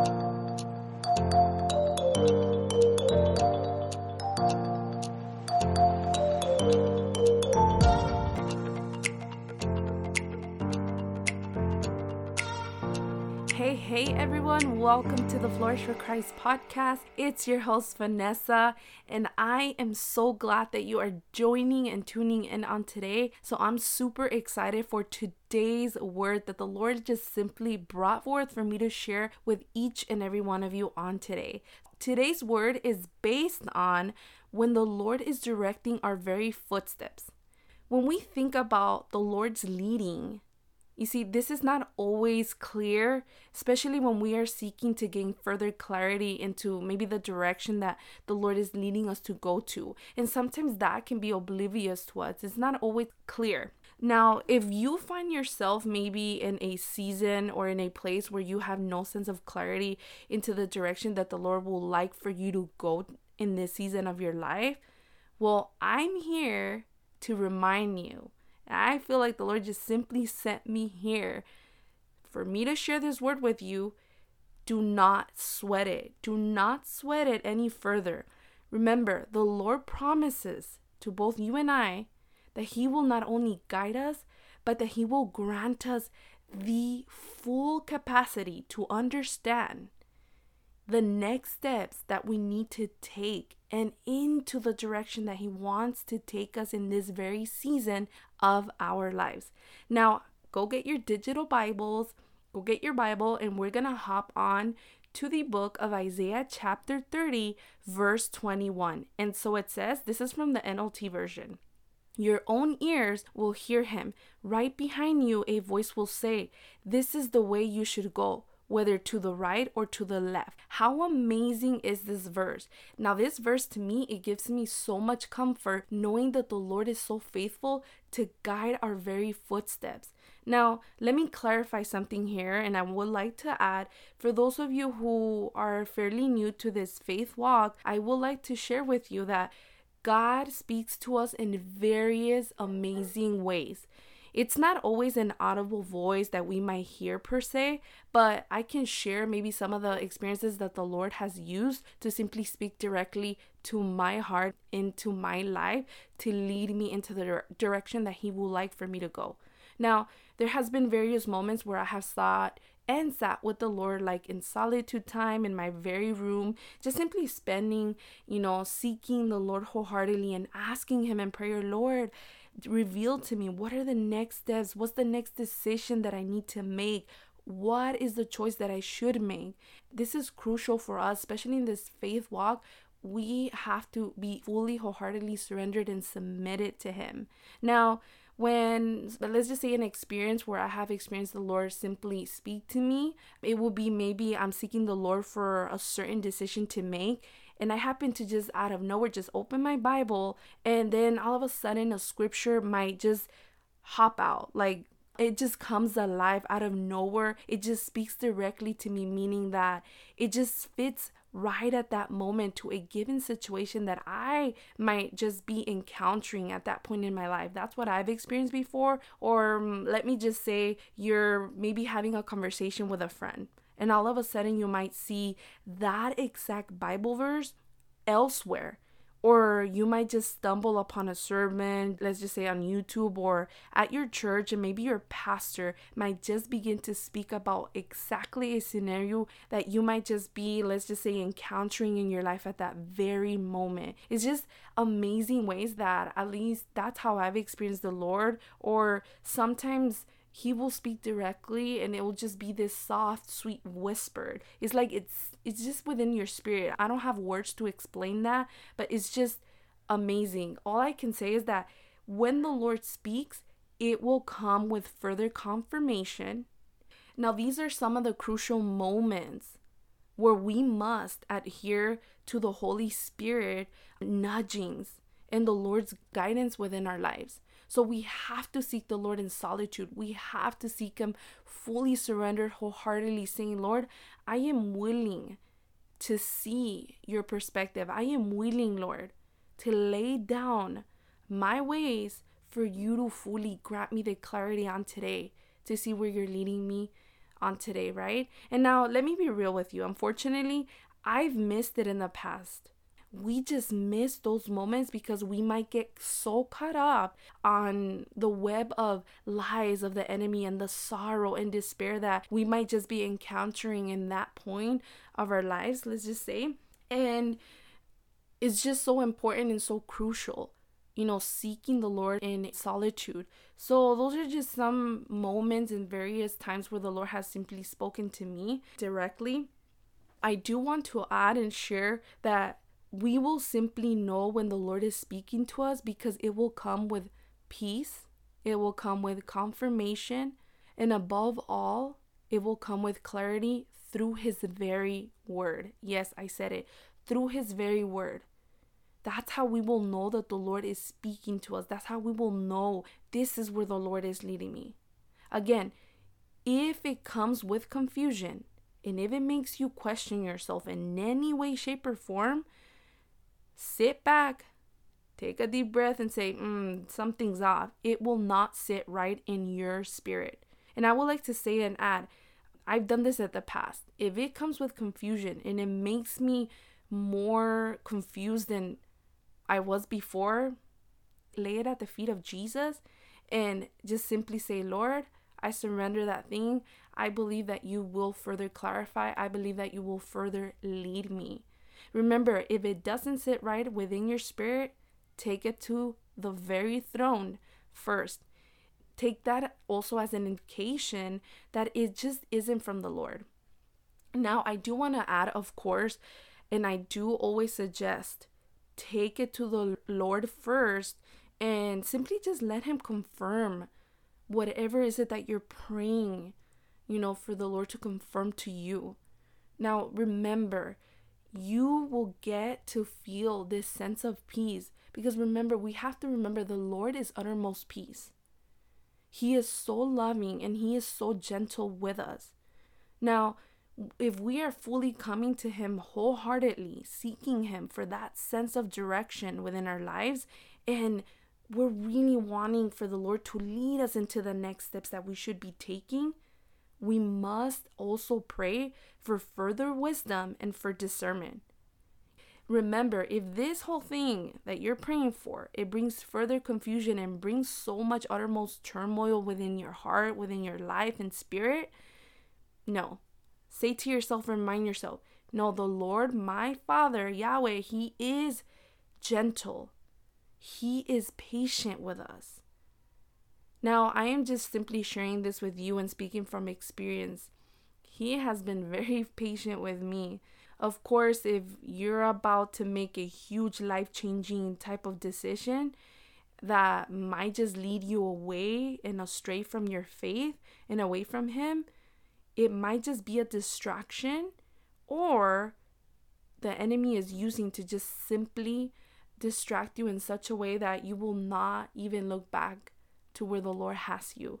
Hey, hey everyone, welcome to the Flourish for Christ podcast. It's your host, Vanessa, and I am so glad that you are joining and tuning in on today. So, I'm super excited for today's word that the Lord just simply brought forth for me to share with each and every one of you on today. Today's word is based on when the Lord is directing our very footsteps. When we think about the Lord's leading, you see, this is not always clear, especially when we are seeking to gain further clarity into maybe the direction that the Lord is leading us to go to. And sometimes that can be oblivious to us, it's not always clear. Now, if you find yourself maybe in a season or in a place where you have no sense of clarity into the direction that the Lord will like for you to go in this season of your life, well, I'm here to remind you I feel like the Lord just simply sent me here for me to share this word with you. Do not sweat it. Do not sweat it any further. Remember, the Lord promises to both you and I that He will not only guide us, but that He will grant us the full capacity to understand the next steps that we need to take and into the direction that He wants to take us in this very season of our lives. Now, go get your digital Bibles, go get your Bible, and we're going to hop on to the book of Isaiah, chapter 30, verse 21. And so it says, this is from the NLT version. Your own ears will hear him. Right behind you, a voice will say, This is the way you should go whether to the right or to the left. How amazing is this verse? Now, this verse to me, it gives me so much comfort knowing that the Lord is so faithful to guide our very footsteps. Now, let me clarify something here, and I would like to add for those of you who are fairly new to this faith walk, I would like to share with you that God speaks to us in various amazing ways. It's not always an audible voice that we might hear per se, but I can share maybe some of the experiences that the Lord has used to simply speak directly to my heart, into my life, to lead me into the direction that He would like for me to go. Now, there has been various moments where I have thought and sat with the Lord like in solitude time in my very room, just simply spending, you know, seeking the Lord wholeheartedly and asking Him in prayer, Lord, reveal to me what are the next steps? What's the next decision that i need to make? What is the choice that i should make? This is crucial for us especially in this faith walk. We have to be fully wholeheartedly surrendered and submitted to him. Now when let's just say an experience where I have experienced the Lord simply speak to me, it will be maybe I'm seeking the Lord for a certain decision to make and I happen to just out of nowhere just open my Bible and then all of a sudden a scripture might just hop out like it just comes alive out of nowhere. It just speaks directly to me, meaning that it just fits right at that moment to a given situation that I might just be encountering at that point in my life. That's what I've experienced before. Or um, let me just say, you're maybe having a conversation with a friend and all of a sudden, you might see that exact Bible verse elsewhere. Or you might just stumble upon a sermon, let's just say on YouTube or at your church, and maybe your pastor might just begin to speak about exactly a scenario that you might just be, let's just say, encountering in your life at that very moment. It's just amazing ways that at least that's how I've experienced the Lord, or sometimes he will speak directly and it will just be this soft sweet whispered it's like it's it's just within your spirit. I don't have words to explain that but it's just amazing. All i can say is that when the lord speaks it will come with further confirmation. Now these are some of the crucial moments where we must adhere to the holy spirit nudgings and the lord's guidance within our lives so we have to seek the Lord in solitude. We have to seek Him fully surrendered, wholeheartedly, saying, Lord, I am willing to see your perspective. I am willing, Lord, to lay down my ways for you to fully grant me the clarity on today to see where you're leading me on today, right? And now let me be real with you. Unfortunately, I've missed it in the past. We just miss those moments because we might get so caught up on the web of lies of the enemy and the sorrow and despair that we might just be encountering in that point of our lives, let's just say. And it's just so important and so crucial you know, seeking the Lord in solitude. So, those are just some moments and various times where the Lord has simply spoken to me directly. I do want to add and share that we will simply know when the Lord is speaking to us because it will come with peace, it will come with confirmation, and above all, it will come with clarity through His very word. Yes, I said it through His very word. That's how we will know that the Lord is speaking to us. That's how we will know this is where the Lord is leading me. Again, if it comes with confusion and if it makes you question yourself in any way, shape, or form, sit back, take a deep breath, and say, mm, something's off. It will not sit right in your spirit. And I would like to say and add, I've done this at the past. If it comes with confusion and it makes me more confused than I was before, lay it at the feet of Jesus and just simply say, Lord, I surrender that thing. I believe that you will further clarify. I believe that you will further lead me. Remember, if it doesn't sit right within your spirit, take it to the very throne first. Take that also as an indication that it just isn't from the Lord. Now, I do want to add, of course, and I do always suggest take it to the Lord first and simply just let Him confirm whatever is it that you're praying, you know, for the Lord to confirm to you. Now, remember, you will get to feel this sense of peace because remember, we have to remember the Lord is uttermost peace. He is so loving and He is so gentle with us. Now, if we are fully coming to Him wholeheartedly, seeking Him for that sense of direction within our lives, and we're really wanting for the Lord to lead us into the next steps that we should be taking, we must also pray for further wisdom and for discernment. Remember, if this whole thing that you're praying for, it brings further confusion and brings so much uttermost turmoil within your heart, within your life and spirit, no, Say to yourself, remind yourself, no, the Lord, my Father, Yahweh, He is gentle. He is patient with us. Now, I am just simply sharing this with you and speaking from experience. He has been very patient with me. Of course, if you're about to make a huge life changing type of decision that might just lead you away and astray from your faith and away from Him, it might just be a distraction or the enemy is using to just simply distract you in such a way that you will not even look back to where the Lord has you.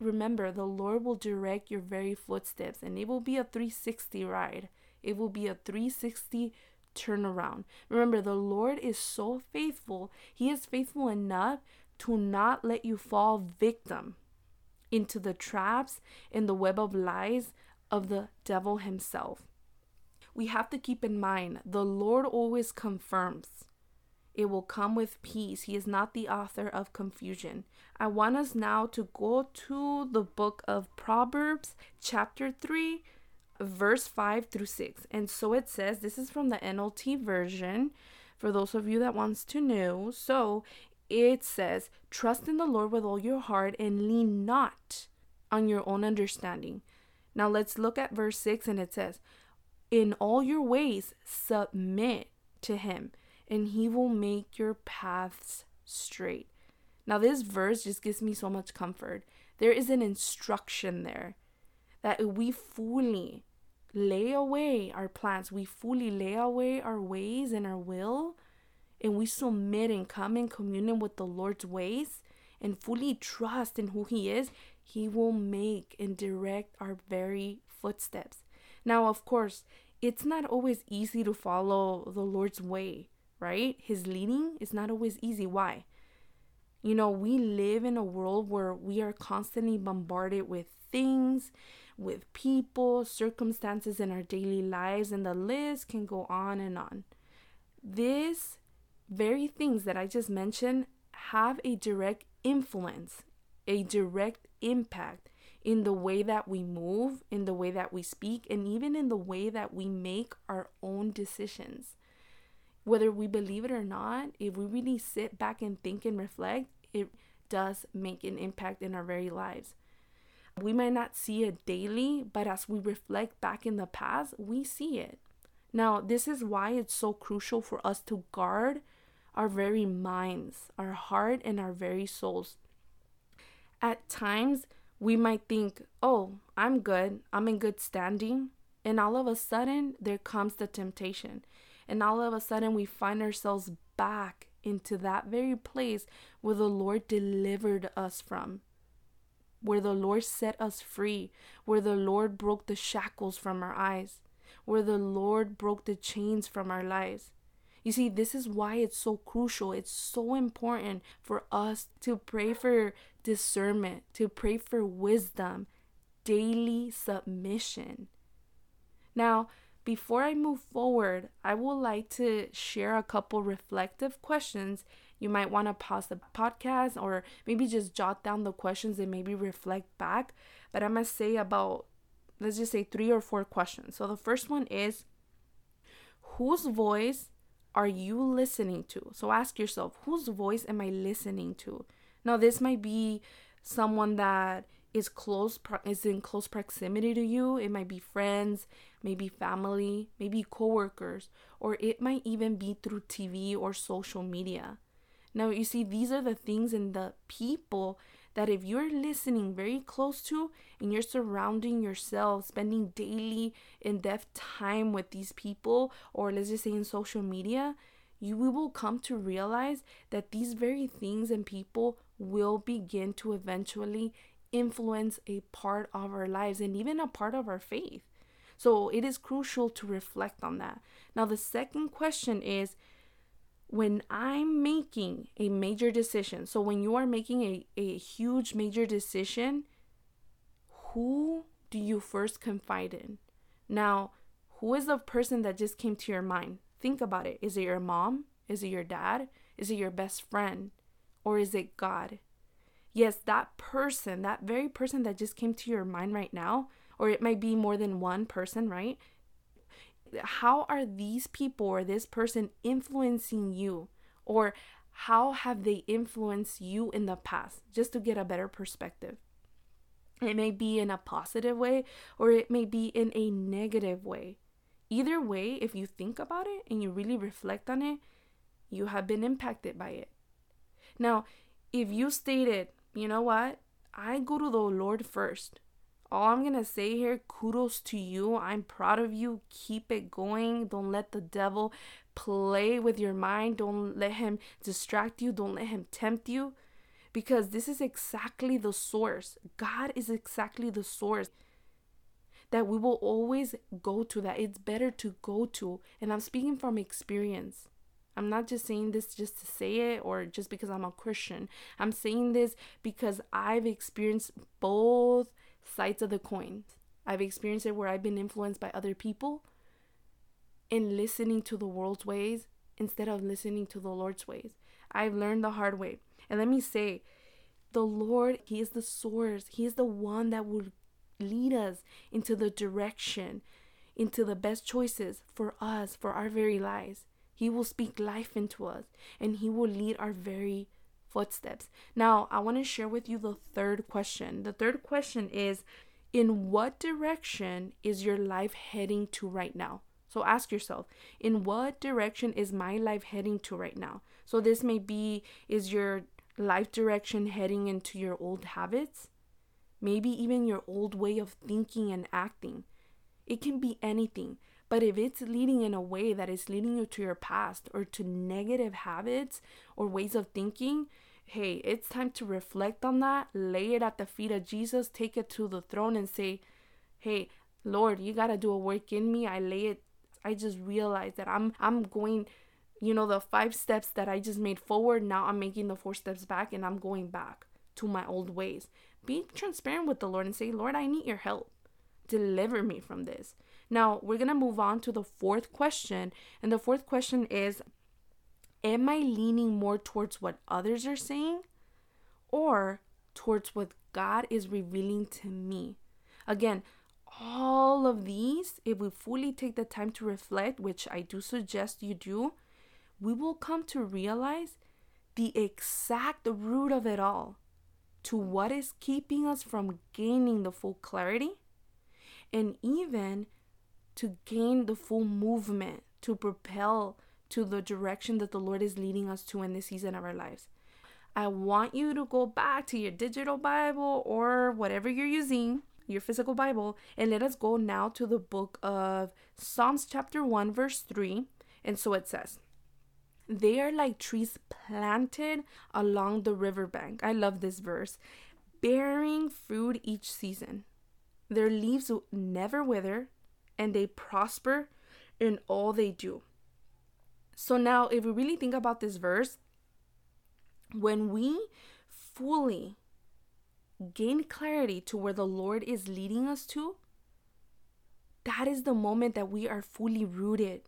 Remember, the Lord will direct your very footsteps and it will be a 360 ride. It will be a 360 turnaround. Remember, the Lord is so faithful. He is faithful enough to not let you fall victim into the traps and the web of lies of the devil himself. We have to keep in mind the Lord always confirms. It will come with peace. He is not the author of confusion. I want us now to go to the book of Proverbs, chapter 3, verse 5 through 6. And so it says, this is from the NLT version for those of you that wants to know. So it says, Trust in the Lord with all your heart and lean not on your own understanding. Now let's look at verse 6 and it says, In all your ways submit to him, and he will make your paths straight. Now, this verse just gives me so much comfort. There is an instruction there that we fully lay away our plans, we fully lay away our ways and our will, and we submit and come in communion with the Lord's ways and fully trust in who He is, He will make and direct our very footsteps. Now, of course, it's not always easy to follow the Lord's way, right? His leading is not always easy. Why? You know, we live in a world where we are constantly bombarded with things, with people, circumstances in our daily lives, and the list can go on and on. These very things that I just mentioned have a direct influence, a direct impact in the way that we move, in the way that we speak, and even in the way that we make our own decisions. Whether we believe it or not, if we really sit back and think and reflect, it does make an impact in our very lives. We might not see it daily, but as we reflect back in the past, we see it. Now, this is why it's so crucial for us to guard our very minds, our heart, and our very souls. At times, we might think, oh, I'm good, I'm in good standing. And all of a sudden, there comes the temptation. And all of a sudden, we find ourselves back into that very place where the Lord delivered us from, where the Lord set us free, where the Lord broke the shackles from our eyes, where the Lord broke the chains from our lives. You see, this is why it's so crucial. It's so important for us to pray for discernment, to pray for wisdom, daily submission. Now, before I move forward, I would like to share a couple reflective questions. You might want to pause the podcast or maybe just jot down the questions and maybe reflect back. But I'm going to say about, let's just say three or four questions. So the first one is Whose voice are you listening to? So ask yourself, whose voice am I listening to? Now, this might be someone that is close is in close proximity to you. It might be friends, maybe family, maybe coworkers, or it might even be through TV or social media. Now, you see, these are the things and the people that if you're listening very close to and you're surrounding yourself, spending daily in depth time with these people, or let's just say in social media, you will come to realize that these very things and people will begin to eventually influence a part of our lives and even a part of our faith. So it is crucial to reflect on that. Now, the second question is when I'm making a major decision, so when you are making a, a huge major decision, who do you first confide in? Now, who is the person that just came to your mind? Think about it. Is it your mom? Is it your dad? Is it your best friend? Or is it God? Yes, that person, that very person that just came to your mind right now, or it might be more than one person, right? how are these people or this person influencing you? Or how have they influenced you in the past? Just to get a better perspective. It may be in a positive way or it may be in a negative way. Either way if you think about it and you really reflect on it you have been impacted by it. Now if you stated you know what? I go to the lord first all I'm going to say here kudos to you. I'm proud of you. Keep it going. Don't let the devil play with your mind. Don't let him distract you. Don't let him tempt you. Because this is exactly the source. God is exactly the source that we will always go to, that it's better to go to. And I'm speaking from experience. I'm not just saying this just to say it or just because I'm a Christian. I'm saying this because I've experienced both sides of the coin. I've experienced it where I've been influenced by other people in listening to the world's ways instead of listening to the Lord's ways. I've learned the hard way. And let me say, the Lord, He is the source. He is the one that will lead us into the direction, into the best choices for us, for our very lives. He will speak life into us and He will lead our very footsteps. Now, I want to share with you the third question. The third question is In what direction is your life heading to right now? So ask yourself, in what direction is my life heading to right now? So this may be is your life direction heading into your old habits? Maybe even your old way of thinking and acting. It can be anything. But if it's leading in a way that is leading you to your past or to negative habits or ways of thinking, hey, it's time to reflect on that, lay it at the feet of Jesus, take it to the throne and say, hey, Lord, you got to do a work in me. I lay it I just realized that I'm I'm going you know, the five steps that I just made forward, now I'm making the four steps back and I'm going back to my old ways. Be transparent with the Lord and say, Lord, I need your help. Deliver me from this. Now, we're going to move on to the fourth question. And the fourth question is Am I leaning more towards what others are saying or towards what God is revealing to me? Again, all of these, if we fully take the time to reflect, which I do suggest you do, we will come to realize the exact root of it all to what is keeping us from gaining the full clarity and even to gain the full movement to propel to the direction that the Lord is leading us to in this season of our lives. I want you to go back to your digital Bible or whatever you're using, your physical Bible, and let us go now to the book of Psalms, chapter 1, verse 3. And so it says, they are like trees planted along the riverbank. I love this verse. Bearing fruit each season. Their leaves never wither, and they prosper in all they do. So, now if we really think about this verse, when we fully gain clarity to where the Lord is leading us to, that is the moment that we are fully rooted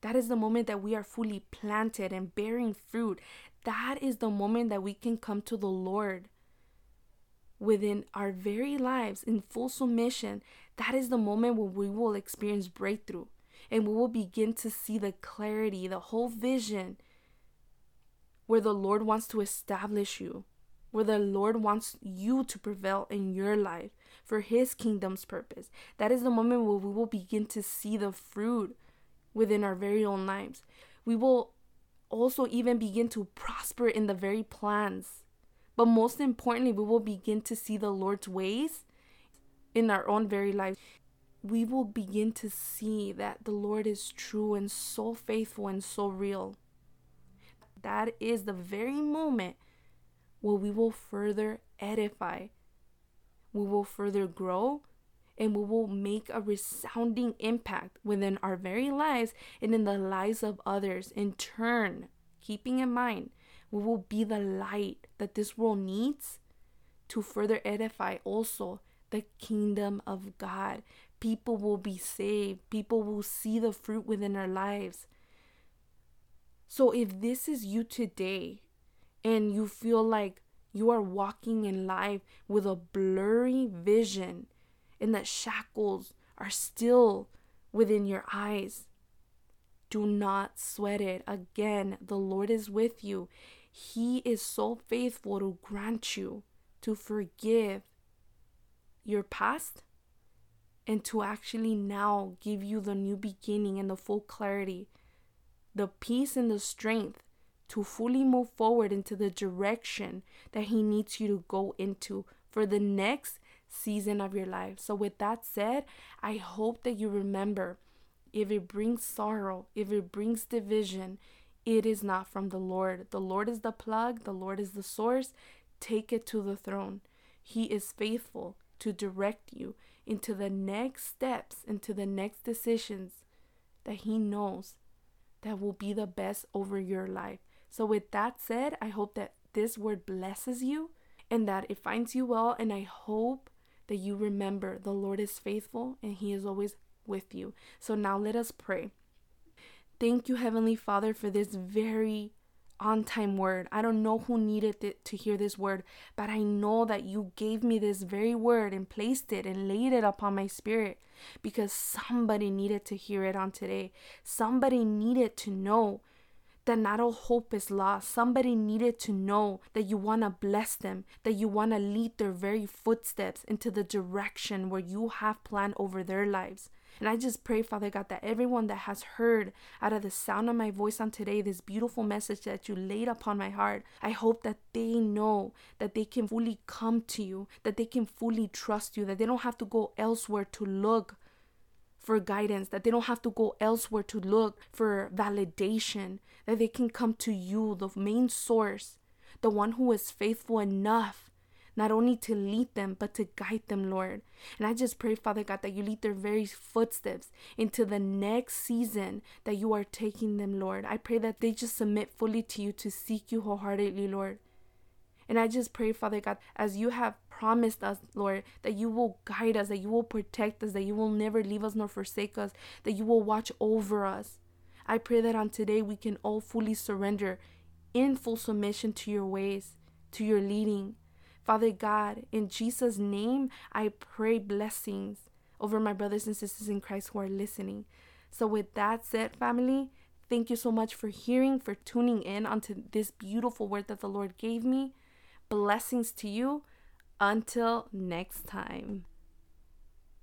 that is the moment that we are fully planted and bearing fruit. That is the moment that we can come to the Lord within our very lives in full submission. That is the moment when we will experience breakthrough and we will begin to see the clarity, the whole vision where the Lord wants to establish you, where the Lord wants you to prevail in your life for His kingdom's purpose. That is the moment where we will begin to see the fruit within our very own lives. We will also even begin to prosper in the very plans. But most importantly, we will begin to see the Lord's ways in our own very lives. We will begin to see that the Lord is true and so faithful and so real. That is the very moment where we will further edify, we will further grow, and we will make a resounding impact within our very lives and in the lives of others. In turn, keeping in mind, we will be the light that this world needs to further edify also the kingdom of God. People will be saved, people will see the fruit within their lives. So, if this is you today and you feel like you are walking in life with a blurry vision, and that shackles are still within your eyes. Do not sweat it. Again, the Lord is with you. He is so faithful to grant you to forgive your past and to actually now give you the new beginning and the full clarity, the peace and the strength to fully move forward into the direction that He needs you to go into for the next season of your life. So, with that said, I hope that you remember if it brings sorrow, if it brings division, it is not from the Lord. The Lord is the plug, the Lord is the source. Take it to the throne. He is faithful to direct you into the next steps, into the next decisions that He knows that will be the best over your life. So, with that said, I hope that this word blesses you and that it finds you well. And I hope that you remember the Lord is faithful and He is always with you. So now let us pray. Thank you, Heavenly Father, for this very on time word. I don't know who needed to hear this word, but I know that you gave me this very word and placed it and laid it upon my spirit because somebody needed to hear it on today. Somebody needed to know that not all hope is lost. Somebody needed to know that you want to bless them, that you want to lead their very footsteps into the direction where you have planned over their lives. And I just pray, Father God, that everyone that has heard out of the sound of my voice on today, this beautiful message that you laid upon my heart, I hope that they know that they can fully come to you, that they can fully trust you, that they don't have to go elsewhere to look for guidance, that they don't have to go elsewhere to look for validation, that they can come to you, the main source, the one who is faithful enough not only to lead them, but to guide them, Lord. And I just pray, Father God, that you lead their very footsteps into the next season that you are taking them, Lord. I pray that they just submit fully to you to seek you wholeheartedly, Lord. And I just pray, Father God, as you have promised us, Lord, that you will guide us, that you will protect us, that you will never leave us nor forsake us, that you will watch over us. I pray that on today we can all fully surrender in full submission to your ways, to your leading. Father God, in Jesus' name, I pray blessings over my brothers and sisters in Christ who are listening. So, with that said, family, thank you so much for hearing, for tuning in onto this beautiful word that the Lord gave me. Blessings to you. Until next time.